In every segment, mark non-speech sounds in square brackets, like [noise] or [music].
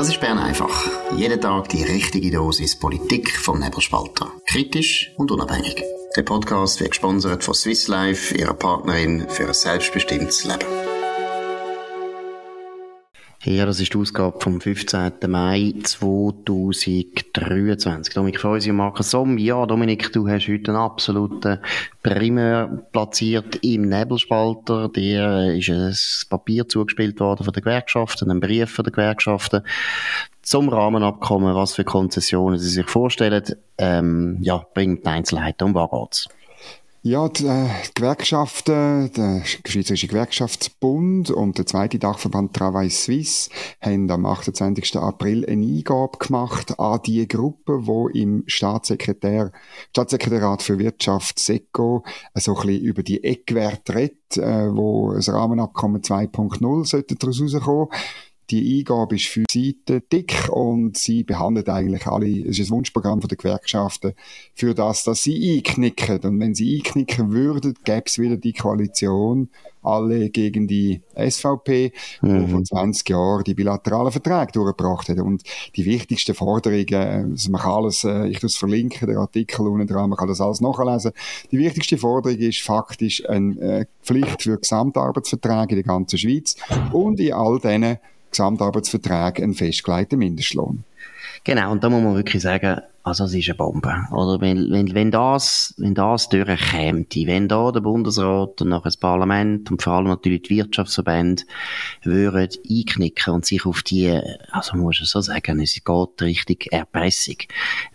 Das ist Bern einfach. Jeden Tag die richtige Dosis Politik vom Nebelspalter. Kritisch und unabhängig. Der Podcast wird gesponsert von Swiss Life, ihrer Partnerin für ein selbstbestimmtes Leben. Ja, das ist die Ausgabe vom 15. Mai 2023. Dominik Freusi und Markus Somm. Ja, Dominik, du hast heute einen absoluten Primär platziert im Nebelspalter. Dir ist ein Papier zugespielt worden von den Gewerkschaften, ein Brief von den Gewerkschaften zum Rahmenabkommen, was für Konzessionen sie sich vorstellen. Ähm, ja, bringt Einzelheiten. Um was geht's? Ja, die, äh, die Gewerkschaften, der Schweizerische Gewerkschaftsbund und der zweite Dachverband Travail Suisse haben am 28. April eine Eingabe gemacht an die Gruppe, wo im Staatssekretär, Staatssekretariat für Wirtschaft SECO so ein bisschen über die Eckwerte redet, äh, wo das Rahmenabkommen 2.0 sollte daraus rauskommen. Die Eingabe ist fünf Seiten dick und sie behandelt eigentlich alle, es ist ein Wunschprogramm der Gewerkschaften, für das, dass sie einknicken. Und wenn sie einknicken würden, gäbe es wieder die Koalition, alle gegen die SVP, mhm. die vor 20 Jahren die bilateralen Verträge durchgebracht hat. Und die wichtigsten Forderungen, also man kann alles, äh, ich das verlinken, der Artikel unten dran, man kann das alles nachlesen. Die wichtigste Forderung ist faktisch eine äh, Pflicht für Gesamtarbeitsverträge in der ganzen Schweiz und in all diesen Gesamtarbeitsvertrag einen festgelegten Mindestlohn. Genau, und da muss man wirklich sagen, also es ist eine Bombe. Oder wenn, wenn, wenn das, wenn das durchkäme, wenn da der Bundesrat und nachher das Parlament und vor allem natürlich die Wirtschaftsverbände würden einknicken und sich auf die, also muss ich so sagen, es geht richtig Erpressung.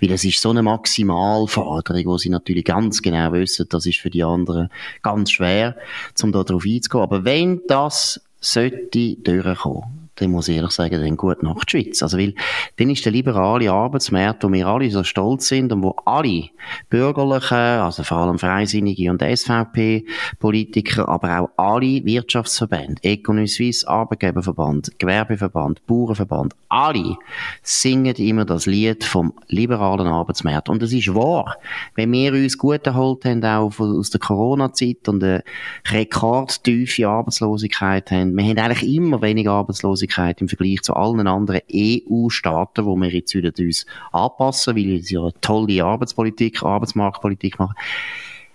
Weil es ist so eine Maximalforderung, wo sie natürlich ganz genau wissen, das ist für die anderen ganz schwer, um da drauf einzugehen. Aber wenn das sollte durchkommen, dann muss ich ehrlich sagen, dann gut nach die Schweiz. Also, weil, dann ist der liberale Arbeitsmarkt, wo wir alle so stolz sind und wo alle bürgerlichen, also vor allem Freisinnige und SVP-Politiker, aber auch alle Wirtschaftsverbände, Economy Suisse, Arbeitgeberverband, Gewerbeverband, Bauernverband, alle singen immer das Lied vom liberalen Arbeitsmarkt. Und das ist wahr. Wenn wir uns gut erholt haben, auch aus der Corona-Zeit und eine rekordtiefe Arbeitslosigkeit haben, wir haben eigentlich immer weniger Arbeitslosigkeit Arbeitslosigkeit im Vergleich zu allen anderen EU-Staaten, wo wir jetzt uns anpassen, weil sie ja eine tolle Arbeitspolitik, Arbeitsmarktpolitik machen.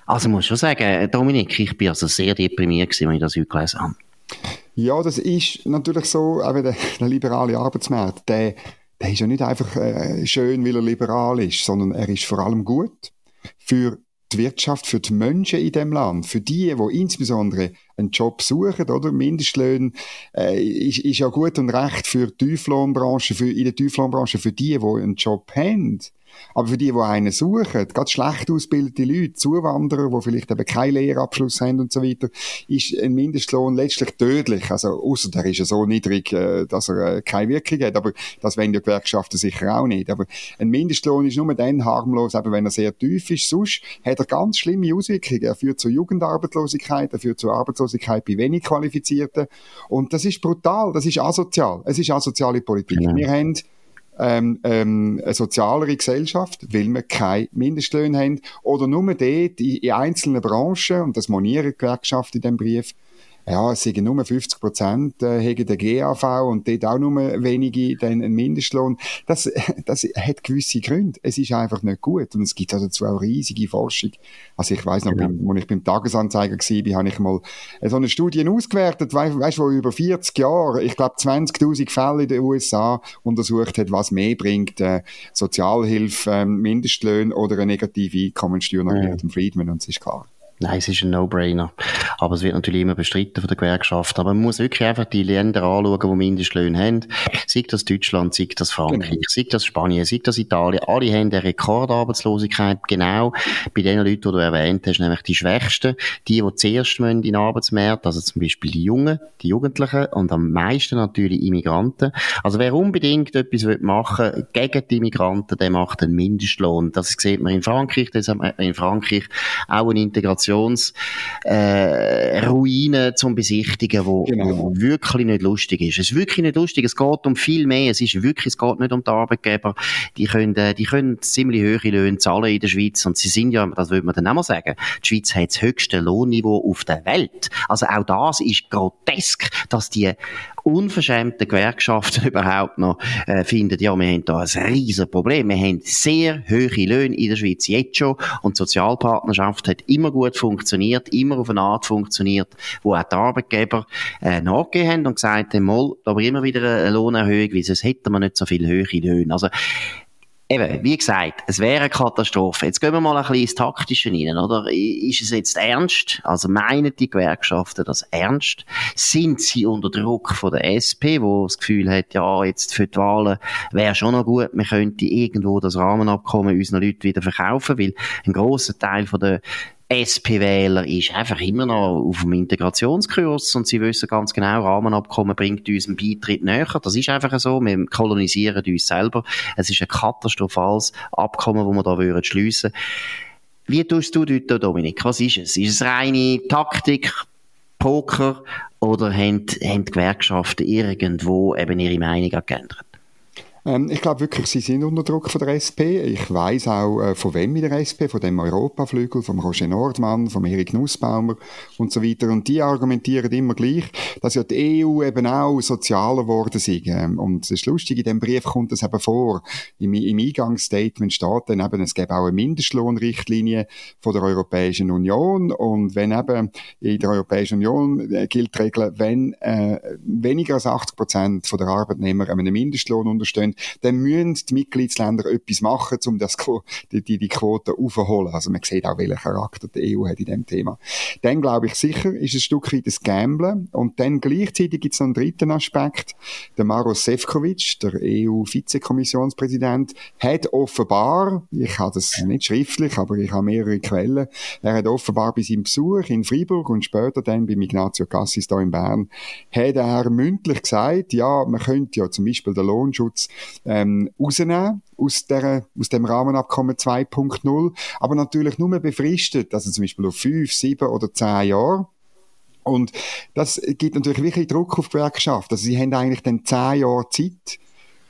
Also muss schon sagen, Dominik, ich bin also sehr deprimiert gewesen, wenn ich das heute gelesen habe. Ja, das ist natürlich so, aber der, der liberale Arbeitsmarkt, der, der ist ja nicht einfach äh, schön, weil er liberal ist, sondern er ist vor allem gut für die Wirtschaft, für die Menschen in dem Land, für die, die insbesondere einen Job suchen, oder? Mindestlöhne äh, ist, ist ja gut und recht für die Tieflohnbranche, für, in der Tieflohnbranche, für die, die einen Job haben. Aber für die, die einen suchen, ganz schlecht ausgebildete Leute, Zuwanderer, die vielleicht eben keinen Lehrabschluss haben und so weiter, ist ein Mindestlohn letztlich tödlich. Also, außer der ist ja so niedrig, äh, dass er äh, keine Wirkung hat. Aber das wollen die Gewerkschaften sicher auch nicht. Aber ein Mindestlohn ist nur dann harmlos, eben wenn er sehr tief ist. Sonst hat er ganz schlimme Auswirkungen. Er führt zur Jugendarbeitslosigkeit, er führt zur Arbeitslosigkeit bei wenig Qualifizierten. Und das ist brutal, das ist asozial. Es ist asoziale Politik. Ja. Wir haben ähm, ähm, eine sozialere Gesellschaft, weil wir keine Mindestlöhne haben oder nur dort in, in einzelnen Branchen, und das monieren die Gewerkschaft in dem Brief, ja, es sind nur 50 Prozent äh, hegen der GAV und dort auch nur wenige dann einen Mindestlohn. Das, [laughs] das hat gewisse Gründe. Es ist einfach nicht gut und es gibt also dazu auch riesige Forschung. Also ich weiß noch, genau. beim, als ich beim Tagesanzeiger war, habe ich mal so eine Studie ausgewertet, weißt du, wo über 40 Jahre, ich glaube 20.000 Fälle in den USA untersucht hat, was mehr bringt, äh, Sozialhilfe, äh, Mindestlöhne oder eine negative Einkommensteuer nach ja. Friedman und es ist klar. Nein, es ist ein No-Brainer. Aber es wird natürlich immer bestritten von der Gewerkschaft. Aber man muss wirklich einfach die Länder anschauen, die Mindestlöhne haben. Sei das Deutschland, sei das Frankreich, genau. sei das Spanien, sei das Italien. Alle haben eine Rekordarbeitslosigkeit. Genau bei den Leuten, die du erwähnt hast, nämlich die Schwächsten. Die, die zuerst müssen in den Arbeitsmarkt, also zum Beispiel die Jungen, die Jugendlichen und am meisten natürlich Immigranten. Also wer unbedingt etwas machen will gegen die Immigranten, der macht einen Mindestlohn. Das sieht man in Frankreich. Das hat man in Frankreich auch eine Integration Zivilisationsruine äh, zum Besichtigen, wo, genau. wo wirklich nicht lustig ist. Es ist wirklich nicht lustig. Es geht um viel mehr. Es ist wirklich, es geht nicht um die Arbeitgeber. Die können, äh, die können ziemlich hohe Löhne zahlen in der Schweiz. Und sie sind ja, das würde man dann auch mal sagen, die Schweiz hat das höchste Lohnniveau auf der Welt. Also auch das ist grotesk, dass die unverschämten Gewerkschaften [laughs] überhaupt noch äh, finden, ja, wir haben da ein riesen Problem. Wir haben sehr hohe Löhne in der Schweiz jetzt schon und Sozialpartnerschaft hat immer gut funktioniert, immer auf eine Art funktioniert, wo auch die Arbeitgeber äh, nachgegeben haben und gesagt haben, mal, da aber immer wieder eine Lohnerhöhung, weil sonst hätten wir nicht so viele hohe Löhne. Also Eben, wie gesagt, es wäre eine Katastrophe. Jetzt gehen wir mal ein bisschen ins Taktische rein, oder? Ist es jetzt ernst? Also meinen die Gewerkschaften das ernst? Sind sie unter Druck von der SP, wo das Gefühl hat, ja, jetzt für die Wahlen wäre schon noch gut, man könnte irgendwo das Rahmenabkommen unseren Leuten wieder verkaufen, weil ein grosser Teil von der SP-Wähler ist einfach immer noch auf dem Integrationskurs und sie wissen ganz genau, Rahmenabkommen bringt uns einen Beitritt näher. Das ist einfach so. Wir kolonisieren uns selber. Es ist ein katastrophales Abkommen, das wir da würden schliessen. Wie tust du dort, Dominik? Was ist es? Ist es reine Taktik, Poker oder haben, haben die Gewerkschaften irgendwo eben ihre Meinung geändert? Ähm, ich glaube wirklich, sie sind unter Druck von der SP. Ich weiß auch äh, von wem in der SP, von dem Europaflügel, vom Roger Nordmann, vom Erik Nussbaumer und so weiter. Und die argumentieren immer gleich, dass ja die EU eben auch sozialer geworden ist. Ähm, und es ist lustig, in dem Brief kommt das eben vor. Im, im Eingangsstatement steht dann eben, es gäbe auch eine Mindestlohnrichtlinie von der Europäischen Union. Und wenn eben in der Europäischen Union äh, gilt die Regel, wenn äh, weniger als 80 Prozent der Arbeitnehmer einem Mindestlohn unterstehen, dann müssen die Mitgliedsländer etwas machen, um das, die, die, die Quote aufzuholen. Also man sieht auch, welchen Charakter die EU hat in dem Thema. Dann glaube ich sicher, ist ein Stück weit das Gamblen. Und dann gleichzeitig gibt es noch einen dritten Aspekt. Der Maros Sefcovic, der EU-Vizekommissionspräsident, hat offenbar, ich habe das nicht schriftlich, aber ich habe mehrere Quellen, er hat offenbar bei seinem Besuch in Freiburg und später dann bei Ignazio Cassis hier in Bern, hat er mündlich gesagt, ja, man könnte ja zum Beispiel den Lohnschutz ähm, rausnehmen aus, der, aus dem Rahmenabkommen 2.0, aber natürlich nur befristet, also zum Beispiel auf fünf, sieben oder zehn Jahre. Und das gibt natürlich wirklich Druck auf die Gewerkschaft. Also sie haben eigentlich dann zehn Jahre Zeit,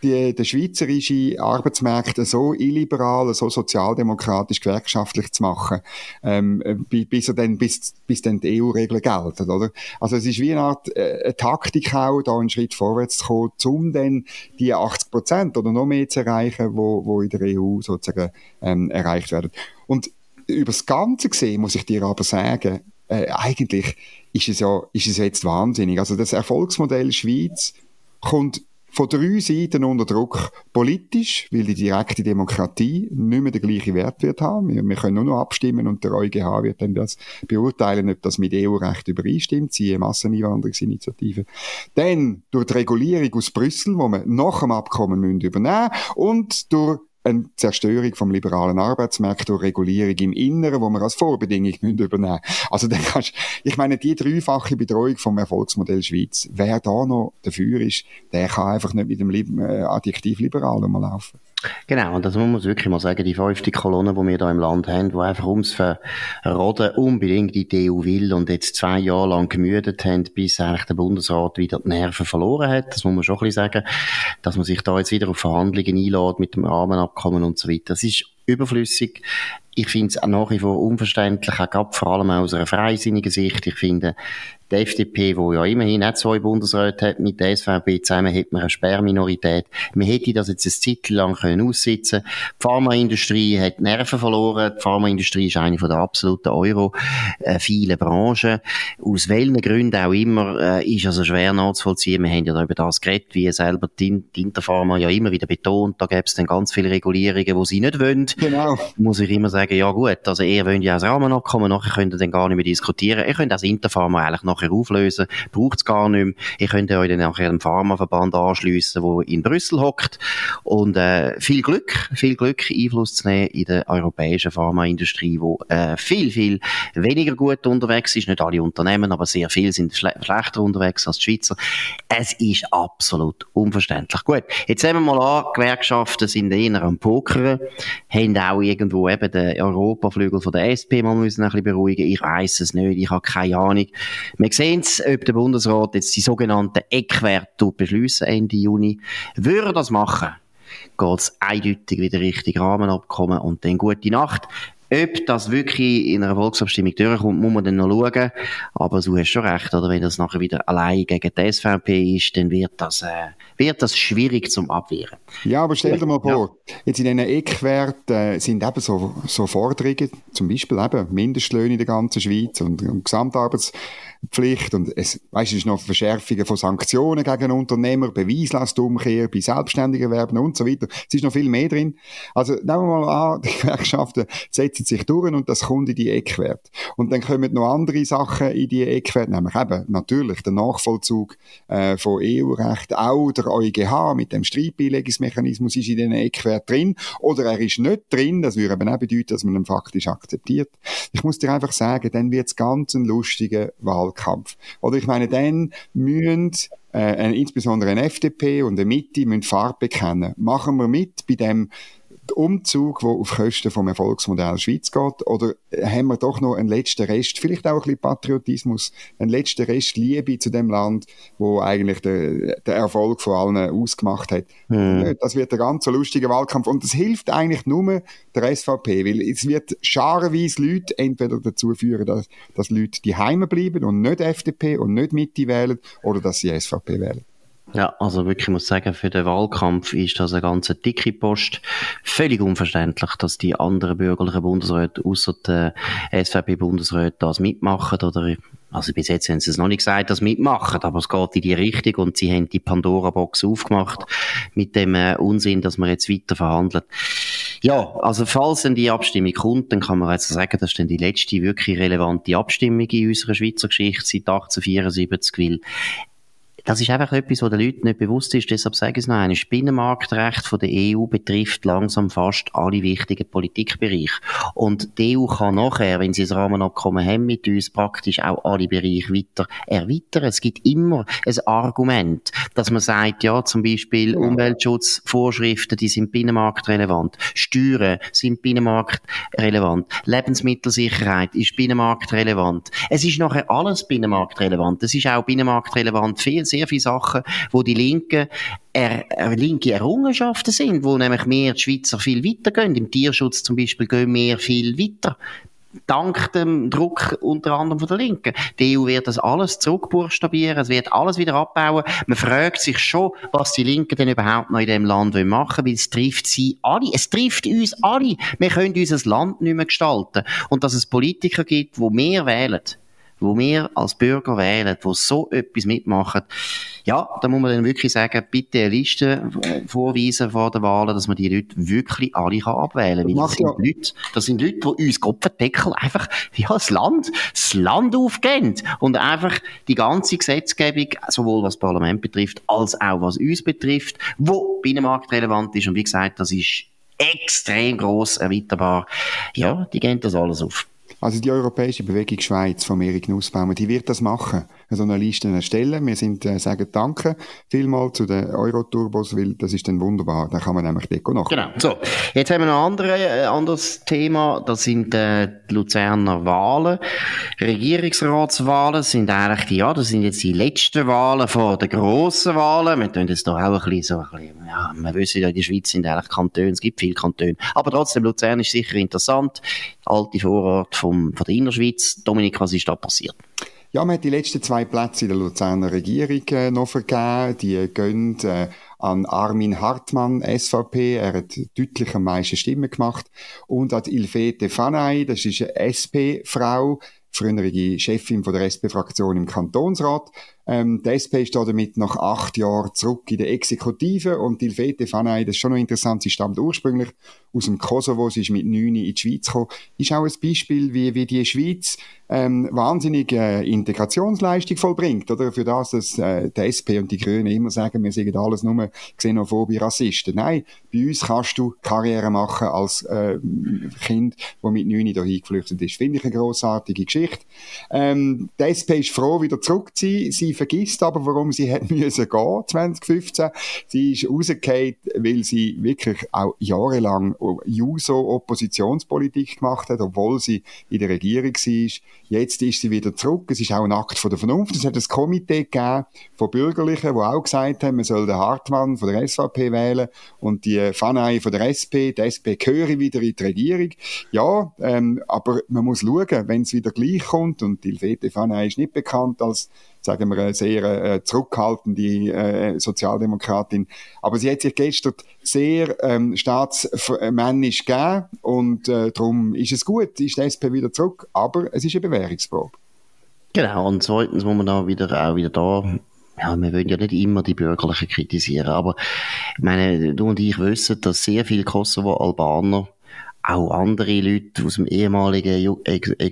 die, der schweizerische Arbeitsmarkt so illiberal, so sozialdemokratisch, gewerkschaftlich zu machen, ähm, bis, er dann, bis, bis dann die EU-Regeln gelten, oder? Also es ist wie eine Art äh, eine Taktik auch, da einen Schritt vorwärts zu kommen, um dann die 80 Prozent oder noch mehr zu erreichen, wo, wo in der EU sozusagen ähm, erreicht werden. Und über das Ganze gesehen muss ich dir aber sagen, äh, eigentlich ist es ja, ist es jetzt wahnsinnig. Also das Erfolgsmodell Schweiz kommt von drei Seiten unter Druck. Politisch, weil die direkte Demokratie nicht mehr den gleichen Wert wird haben. Wir, wir können nur noch abstimmen und der EuGH wird dann das beurteilen, ob das mit EU-Recht übereinstimmt, siehe Masseneinwanderungsinitiative. Dann durch die Regulierung aus Brüssel, wo wir nach dem Abkommen müssen übernehmen und durch eine Zerstörung vom liberalen Arbeitsmarkt durch Regulierung im Inneren, wo wir als Vorbedingung [laughs] müssen übernehmen Also dann kannst, ich meine, die dreifache Betreuung vom Erfolgsmodell Schweiz, wer da noch dafür ist, der kann einfach nicht mit dem äh, Adjektiv liberal laufen. Genau, und das muss man wirklich mal sagen, die fünfte Kolonne, die wir da im Land haben, die einfach ums Verroden unbedingt in die EU will und jetzt zwei Jahre lang gemüdet haben, bis eigentlich der Bundesrat wieder die Nerven verloren hat. Das muss man schon ein bisschen sagen, dass man sich da jetzt wieder auf Verhandlungen einlädt mit dem Rahmenabkommen und so weiter. Das ist überflüssig. Ich finde es nach wie vor unverständlich, auch vor allem aus einer freisinnigen Sicht. Ich finde, die FDP, wo ja immerhin nicht zwei Bundesräte hat, mit der SVP zusammen hat man eine Sperrminorität. Man hätte das jetzt eine Zeit lang können aussitzen. Die Pharmaindustrie hat Nerven verloren. Die Pharmaindustrie ist eine von der absoluten Euro, äh, Branchen. Aus welchen Gründen auch immer, äh, ist also schwer nachzuvollziehen. Wir haben ja über das geredet, wie selber die, die Interpharma ja immer wieder betont. Da gäbe es dann ganz viele Regulierungen, die sie nicht wollen. Genau. Muss ich immer sagen, ja gut, also ihr wollt ja das Rahmenabkommen, nachher könnt ihr dann gar nicht mehr diskutieren. Ihr könnt das Interpharma eigentlich nachher auflösen, braucht es gar nicht mehr. Ihr könnt euch dann nachher dem Pharmaverband anschliessen, der in Brüssel hockt. Und äh, viel Glück, viel Glück, Einfluss zu nehmen in der europäischen Pharmaindustrie, wo äh, viel, viel weniger gut unterwegs ist. Nicht alle Unternehmen, aber sehr viele sind schle schlechter unterwegs als die Schweizer. Es ist absolut unverständlich. Gut, jetzt sehen wir mal an, Gewerkschaften sind eher am Pokern, haben auch irgendwo eben den Europaflügel von der SP mal müssen ein bisschen beruhigen. Ich weiß es nicht, ich habe keine Ahnung. Wir sehen es, ob der Bundesrat jetzt die sogenannten Eckwerte beschließen Ende Juni. Würde das machen, geht es eindeutig wieder Richtung Rahmenabkommen und dann gute Nacht. Ob das wirklich in einer Volksabstimmung durchkommt, muss man dann noch schauen. Aber du hast schon recht, oder? Wenn das nachher wieder allein gegen die SVP ist, dann wird das, äh, wird das schwierig zum Abwehren. Ja, aber stell dir mal vor, ja. jetzt in diesen Eckwerten äh, sind eben so, so Forderungen, zum Beispiel eben Mindestlöhne in der ganzen Schweiz und, und Gesamtarbeits Pflicht und es, weißt, es ist noch Verschärfungen von Sanktionen gegen Unternehmer, Beweislastumkehr bei selbstständigen Werben und so weiter. Es ist noch viel mehr drin. Also nehmen wir mal an, [laughs] die Gewerkschaften setzen sich durch und das kommt in die Eckwerte. Und dann kommen noch andere Sachen in die Eckwerte, nämlich eben natürlich der Nachvollzug äh, von EU-Recht, auch der EuGH mit dem Streitbeilegungsmechanismus ist in den Eckwert drin oder er ist nicht drin, das würde eben auch bedeuten, dass man ihn faktisch akzeptiert. Ich muss dir einfach sagen, dann wird es ganz ein lustiger Wahl Wahlkampf. Oder ich meine, dann müssen äh, insbesondere eine FDP und eine Mitte müssen Farbe bekennen. Machen wir mit bei dem Umzug, der auf Kosten vom Erfolgsmodell Schweiz geht? Oder haben wir doch noch einen letzten Rest, vielleicht auch ein bisschen Patriotismus, einen letzten Rest Liebe zu dem Land, wo eigentlich der, der Erfolg von allen ausgemacht hat? Hm. Das wird ein ganz lustiger Wahlkampf. Und das hilft eigentlich nur der SVP, weil es wird scharenweise Leute entweder dazu führen, dass, dass Leute die Heime bleiben und nicht FDP und nicht Mitte wählen, oder dass sie SVP wählen. Ja, also wirklich muss sagen, für den Wahlkampf ist das eine ganz dicke Post. Völlig unverständlich, dass die anderen bürgerlichen Bundesräte außer der SVP-Bundesräte das mitmachen oder also bis jetzt haben sie es noch nicht gesagt, dass mitmachen, aber es geht in die Richtung und sie haben die Pandora-Box aufgemacht mit dem äh, Unsinn, dass man jetzt weiter verhandelt. Ja, also falls dann die Abstimmung kommt, dann kann man jetzt sagen, das ist dann die letzte wirklich relevante Abstimmung in unserer Schweizer Geschichte seit 1874, weil das ist einfach etwas, was den Leuten nicht bewusst ist. Deshalb sage ich es noch einmal. Binnenmarktrecht von der EU betrifft langsam fast alle wichtigen Politikbereiche. Und die EU kann nachher, wenn sie das Rahmenabkommen haben mit uns, praktisch auch alle Bereiche weiter erweitern. Es gibt immer ein Argument, dass man sagt, ja, zum Beispiel Umweltschutzvorschriften, die sind binnenmarktrelevant. Steuern sind binnenmarktrelevant. Lebensmittelsicherheit ist binnenmarktrelevant. Es ist nachher alles binnenmarktrelevant. Es ist auch binnenmarktrelevant viel sehr viele Sachen, wo die Linken er, er, linke Errungenschaften sind, wo nämlich mehr die Schweizer viel weiter gehen. Im Tierschutz zum Beispiel gehen wir viel weiter. Dank dem Druck unter anderem von der Linken. Die EU wird das alles zurückbuchstabieren, es wird alles wieder abbauen. Man fragt sich schon, was die Linken denn überhaupt noch in dem Land machen wollen, weil es trifft sie alle. Es trifft uns alle. Wir können unser Land nicht mehr gestalten. Und dass es Politiker gibt, die mehr wählen, wo wir als Bürger wählen, wo so etwas mitmachen, ja, da muss man dann wirklich sagen, bitte eine Liste vorweisen vor der Wahl, dass man die Leute wirklich alle kann abwählen kann. Das, sind ja. Leute, das sind Leute, die uns Kopfendeckel einfach, ja, das Land, das Land aufgeben und einfach die ganze Gesetzgebung, sowohl was das Parlament betrifft, als auch was uns betrifft, wo binnenmarktrelevant ist und wie gesagt, das ist extrem gross erweiterbar. Ja, die gehen das alles auf. Also die Europäische Bewegung Schweiz von Erik Nussbaumer, die wird das machen so eine Liste erstellen. Wir sind, äh, sagen Danke vielmal zu den Euroturbos, weil das ist dann wunderbar. Da kann man nämlich Deko nach. Genau. So. Jetzt haben wir noch ein andere, äh, anderes Thema. Das sind, äh, die Luzerner Wahlen. Regierungsratswahlen sind eigentlich die, ja, das sind jetzt die letzten Wahlen vor den grossen Wahlen. Wir tun das doch auch ein bisschen so, ein bisschen, ja, wir wissen ja, in der Schweiz sind eigentlich Kantone, es gibt viele Kantone. Aber trotzdem, Luzern ist sicher interessant. Alte Vorort vom, von der Innerschweiz. Dominik, was ist da passiert? Ja, man hat die letzten zwei Plätze in der Luzerner Regierung äh, noch vergeben. Die gehen äh, an Armin Hartmann, SVP. Er hat deutlich am meisten Stimmen gemacht. Und an Ilfete Fanay, das ist eine SP-Frau, frühere Chefin von der SP-Fraktion im Kantonsrat. Ähm, die SP ist damit nach acht Jahren zurück in der Exekutive und Ilfete Fanay, das ist schon noch interessant, sie stammt ursprünglich aus dem Kosovo, sie ist mit neun in die Schweiz gekommen. Ist auch ein Beispiel, wie, wie die Schweiz ähm, wahnsinnige äh, Integrationsleistung vollbringt, oder? Für das, dass äh, die SP und die Grünen immer sagen, wir sind alles nur xenophobe Rassisten. Nein, bei uns kannst du Karriere machen als äh, Kind, das mit neun hier geflüchtet ist. Finde ich eine grossartige Geschichte. Ähm, die SP ist froh, wieder zurück zu sein. Sie vergisst aber, warum sie [laughs] hat müssen gehen, 2015. Sie ist rausgefallen, weil sie wirklich auch jahrelang Juso-Oppositionspolitik gemacht hat, obwohl sie in der Regierung war. Jetzt ist sie wieder zurück. Es ist auch ein Akt von der Vernunft. Es hat ein Komitee gegeben von Bürgerlichen, die auch gesagt haben, man soll den Hartmann von der SVP wählen und die Fanei von der SP. Die SP gehöre wieder in die Regierung. Ja, ähm, aber man muss schauen, wenn es wieder gleich kommt und die Ilfete Fanei ist nicht bekannt als sagen wir, eine sehr äh, zurückhaltende äh, Sozialdemokratin. Aber sie hat sich gestern sehr ähm, staatsmännisch gegeben und äh, darum ist es gut, ist die SP wieder zurück, aber es ist eine Bewährungsprobe. Genau, und zweitens muss man da wieder, auch wieder da ja, wir wollen ja nicht immer die Bürgerlichen kritisieren, aber ich meine, du und ich wissen, dass sehr viele Kosovo-Albaner auch andere Leute aus dem ehemaligen Ju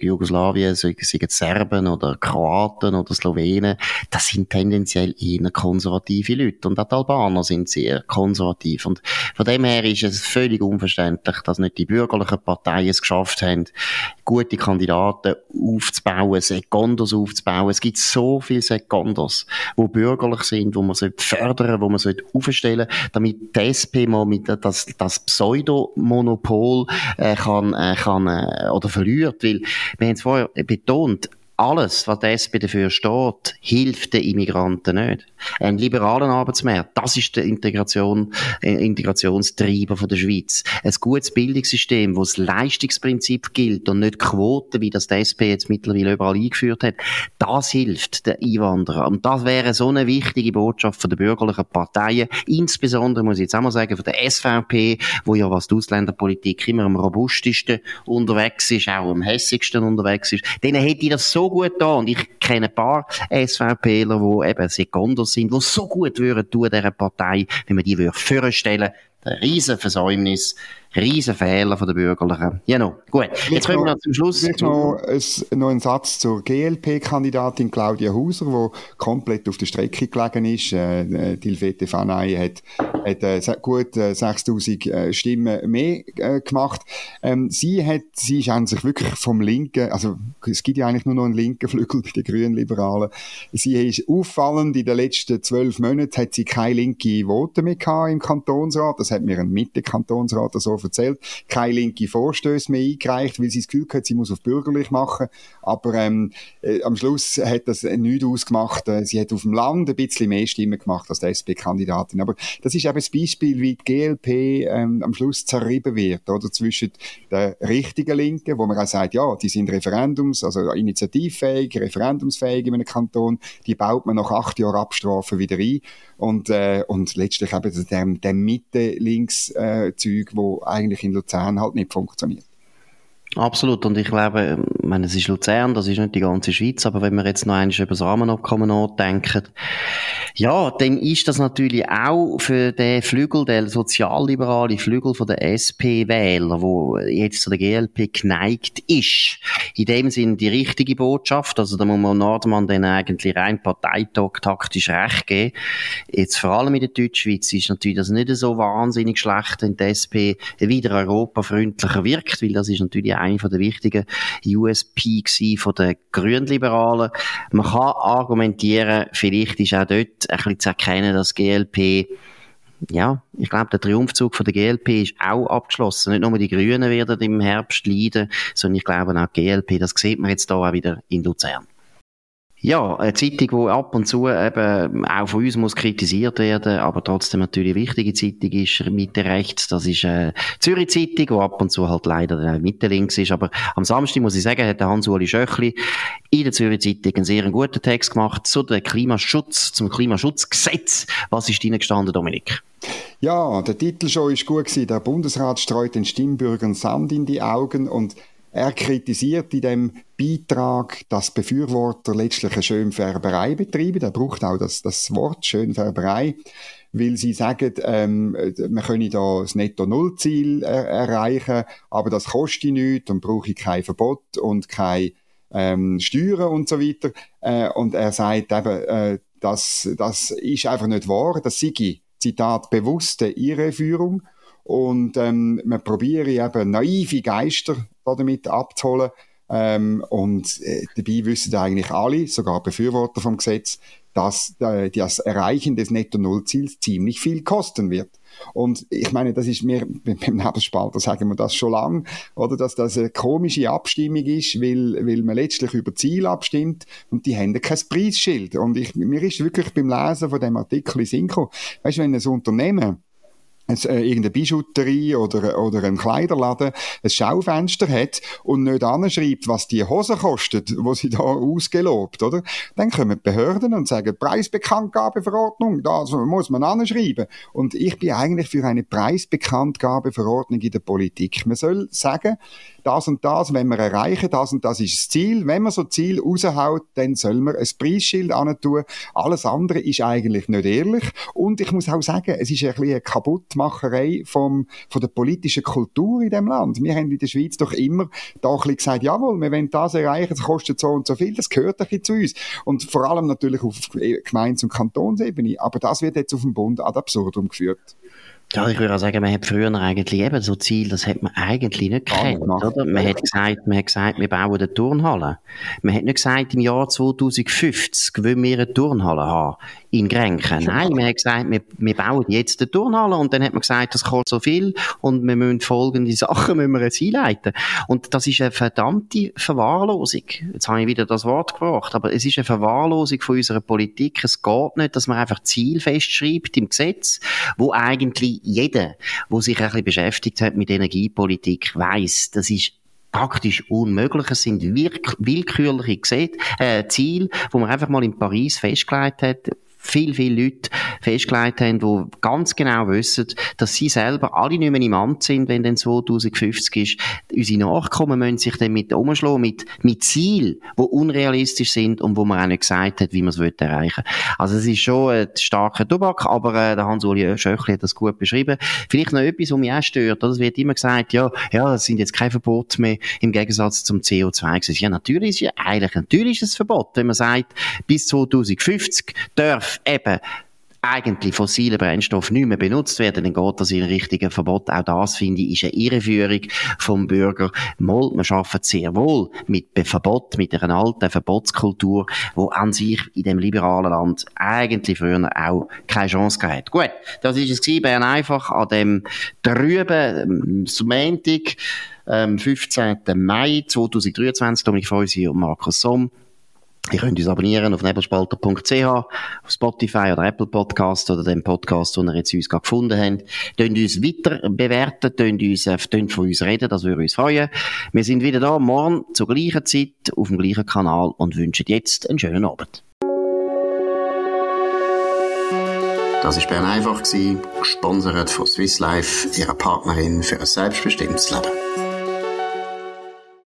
Jugoslawien, seien es Serben oder Kroaten oder Slowenen, das sind tendenziell eher konservative Leute. Und auch die Albaner sind sehr konservativ. Und von dem her ist es völlig unverständlich, dass nicht die bürgerlichen Parteien es geschafft haben, gute Kandidaten aufzubauen, Secondos aufzubauen. Es gibt so viele Secondos, die bürgerlich sind, wo man fördern wo man aufstellen damit die SP mal mit das, das Pseudomonopol äh, kann, äh, kann äh, oder verliert. Weil, wir haben es vorher betont, alles, was die SP dafür steht, hilft den Immigranten nicht. Ein liberalen Arbeitsmarkt, das ist der Integration, äh, Integrationstreiber von der Schweiz. Ein gutes Bildungssystem, wo das Leistungsprinzip gilt und nicht Quoten, wie das die SP jetzt mittlerweile überall eingeführt hat, das hilft den Einwanderern. Und das wäre so eine wichtige Botschaft von den bürgerlichen Parteien, insbesondere, muss ich jetzt auch mal sagen, von der SVP, wo ja was die Ausländerpolitik immer am robustesten unterwegs ist, auch am hässigsten unterwegs ist. Denen hätte ich das so gut da. Und ich kenne ein paar SVPler, die eben Sekundos sind, die so gut würden tun, dieser Partei, wenn man die würde vorstellen, ein Riesenversäumnis riesen Fehler von den Bürgerlichen. No. gut. Jetzt kommen wir noch zum Schluss. Vielleicht noch, ein, noch ein Satz zur GLP-Kandidatin Claudia Hauser, die komplett auf der Strecke gelegen ist. Äh, die Hilfete Fanei hat, hat äh, gut äh, 6000 äh, Stimmen mehr äh, gemacht. Ähm, sie hat, sie ist sich wirklich vom linken, also es gibt ja eigentlich nur noch einen linken Flügel bei den Grünen Liberalen. Sie ist auffallend, in den letzten zwölf Monaten hat sie keine linke Vote mehr gehabt im Kantonsrat. Das hat mir ein Mitte-Kantonsrat so erzählt, keine linke Vorstöße mehr eingereicht, weil sie das Gefühl hat, sie muss auf bürgerlich machen. Aber ähm, äh, am Schluss hat das nichts ausgemacht. Äh, sie hat auf dem Land ein bisschen mehr Stimmen gemacht als die SP-Kandidatin. Aber das ist eben ein Beispiel, wie die GLP ähm, am Schluss zerrieben wird, oder? Zwischen der richtigen Linken, wo man auch sagt, ja, die sind Referendums-, also initiativfähig, referendumsfähig in einem Kanton, die baut man nach acht Jahren Abstrafen wieder ein. Und, äh, und letztlich eben der, der Mitte-Links-Zeug, äh, wo eigentlich in Luzern halt nicht funktioniert. Absolut. Und ich glaube, ich meine, es ist Luzern, das ist nicht die ganze Schweiz, aber wenn wir jetzt noch einmal über das Rahmenabkommen nachdenken, ja, dann ist das natürlich auch für den Flügel, den sozialliberale Flügel von der SP-Wähler, wo jetzt zu der GLP geneigt ist, in dem Sinn die richtige Botschaft. Also da muss man Nordmann dann eigentlich rein Parteitag taktisch recht geben. Jetzt vor allem in der Deutschschweiz ist natürlich das nicht so wahnsinnig schlecht, wenn die SP wieder europafreundlicher wirkt, weil das ist natürlich eine der wichtigen USP von den Grünliberalen. Man kann argumentieren, vielleicht ist auch dort ein bisschen zu erkennen, dass GLP ja, ich glaube, der Triumphzug von der GLP ist auch abgeschlossen. Nicht nur die Grünen werden im Herbst leiden, sondern ich glaube auch die GLP. Das sieht man jetzt da auch wieder in Luzern. Ja, eine Zeitung, die ab und zu eben auch von uns muss kritisiert werden, aber trotzdem natürlich eine wichtige Zeitung ist, Mitte rechts. Das ist eine Zürich Zeitung, die ab und zu halt leider Mitte links ist. Aber am Samstag muss ich sagen, hat der Hans-Uli Schöchli in der Zürich Zeitung einen sehr guten Text gemacht zu dem Klimaschutz, zum Klimaschutzgesetz. Was ist Ihnen gestanden, Dominik? Ja, der Titel schon ist gut gewesen. Der Bundesrat streut den Stimmbürgern Sand in die Augen und er kritisiert in dem Beitrag, dass Befürworter letztlich eine Schönfärberei betreiben. Er braucht auch das, das Wort Schönfärberei, weil sie sagen, ähm, man könne da das Netto-Null-Ziel er erreichen, aber das kostet nichts und brauche kein Verbot und keine ähm, Steuern und so weiter. Äh, und er sagt eben, äh, das, das ist einfach nicht wahr. Das sei, Zitat, bewusste Irreführung. Und ähm, man probiere eben naive Geister damit abzuholen. Ähm, und äh, dabei wissen eigentlich alle, sogar Befürworter vom Gesetz, dass äh, das Erreichen des Netto-Null-Ziels ziemlich viel kosten wird. Und ich meine, das ist mir, [laughs] beim Nebelspalter sagen wir das schon lang, oder, dass das eine komische Abstimmung ist, weil, weil man letztlich über Ziel abstimmt und die haben kein Preisschild. Und ich, mir ist wirklich beim Lesen von dem Artikel in Synchro, weißt du, wenn ein Unternehmen äh, irgendeine Bijouterie oder, oder ein Kleiderladen ein Schaufenster hat und nicht anschreibt, was die Hose kostet, wo sie da ausgelobt, oder? Dann kommen die Behörden und sagen, Preisbekanntgabeverordnung, das muss man anschreiben. Und ich bin eigentlich für eine Preisbekanntgabeverordnung in der Politik. Man soll sagen, das und das, wenn wir erreichen, das und das ist das Ziel. Wenn man so Ziel raushaut, dann soll man ein Preisschild tun. Alles andere ist eigentlich nicht ehrlich. Und ich muss auch sagen, es ist ein bisschen eine Kaputtmacherei vom, von der politischen Kultur in dem Land. Wir haben in der Schweiz doch immer da gesagt, jawohl, wir wollen das erreichen, es kostet so und so viel, das gehört ein bisschen zu uns. Und vor allem natürlich auf Gemeinde- und Kantonsebene. Aber das wird jetzt auf dem Bund ad absurdum geführt. Ja, ich würde auch sagen, man hat früher eigentlich eben so Ziel, das hat man eigentlich nicht gekannt, oder? Man hat gesagt, man hat gesagt, wir bauen eine Turnhalle. Man hat nicht gesagt, im Jahr 2050 wollen wir eine Turnhalle haben in Grenken. Nein, man hat gesagt, wir, wir bauen jetzt eine Turnhalle und dann hat man gesagt, das kostet so viel und wir müssen folgende [laughs] Sachen müssen wir jetzt einleiten. Und das ist eine verdammte Verwahrlosung. Jetzt habe ich wieder das Wort gebracht, aber es ist eine Verwahrlosung von unserer Politik. Es geht nicht, dass man einfach Ziel festschreibt im Gesetz, wo eigentlich jeder, der sich ein bisschen beschäftigt hat mit Energiepolitik, weiß, das ist praktisch unmöglich. Es sind willkürliche äh, Ziele, wo man einfach mal in Paris festgelegt hat, viel, viele Leute festgelegt haben, die ganz genau wissen, dass sie selber alle nicht mehr im Amt sind, wenn dann 2050 ist. Unsere Nachkommen müssen sich dann mit umschlagen, mit, mit Zielen, die unrealistisch sind und wo man auch nicht gesagt hat, wie man es erreichen will. Also es ist schon ein starker Tobak, aber äh, der Hans-Uli Schöchli hat das gut beschrieben. Vielleicht noch etwas, was mich auch stört. Es wird immer gesagt, ja, ja, es sind jetzt keine Verbote mehr im Gegensatz zum CO2-Gesetz. Ja, natürlich ist ja eigentlich, natürlich ist es Verbot, wenn man sagt, bis 2050 darf eben eigentlich fossile Brennstoffe nicht mehr benutzt werden, dann geht das in Richtung Verbot. Auch das, finde ich, ist eine Irreführung vom Bürger. Mal, wir arbeiten sehr wohl mit Verbot, mit einer alten Verbotskultur, wo an sich in dem liberalen Land eigentlich früher auch keine Chance gehabt Gut, das ist es Bern einfach an dem trüben Montag, ähm, 15. Mai 2023. Dominik Feusi und Markus Somm. Ihr könnt uns abonnieren auf nebelspalter.ch, auf Spotify oder Apple Podcast oder dem Podcast, den ihr jetzt uns gerade gefunden habt. Tönt uns weiter bewerten, tönt uns, äh, tönt von uns reden, das würde uns freuen. Wir sind wieder da morgen zur gleichen Zeit auf dem gleichen Kanal und wünschen jetzt einen schönen Abend. Das war Bern einfach, gesponsert von Swiss Life, ihrer Partnerin für ein selbstbestimmtes Leben.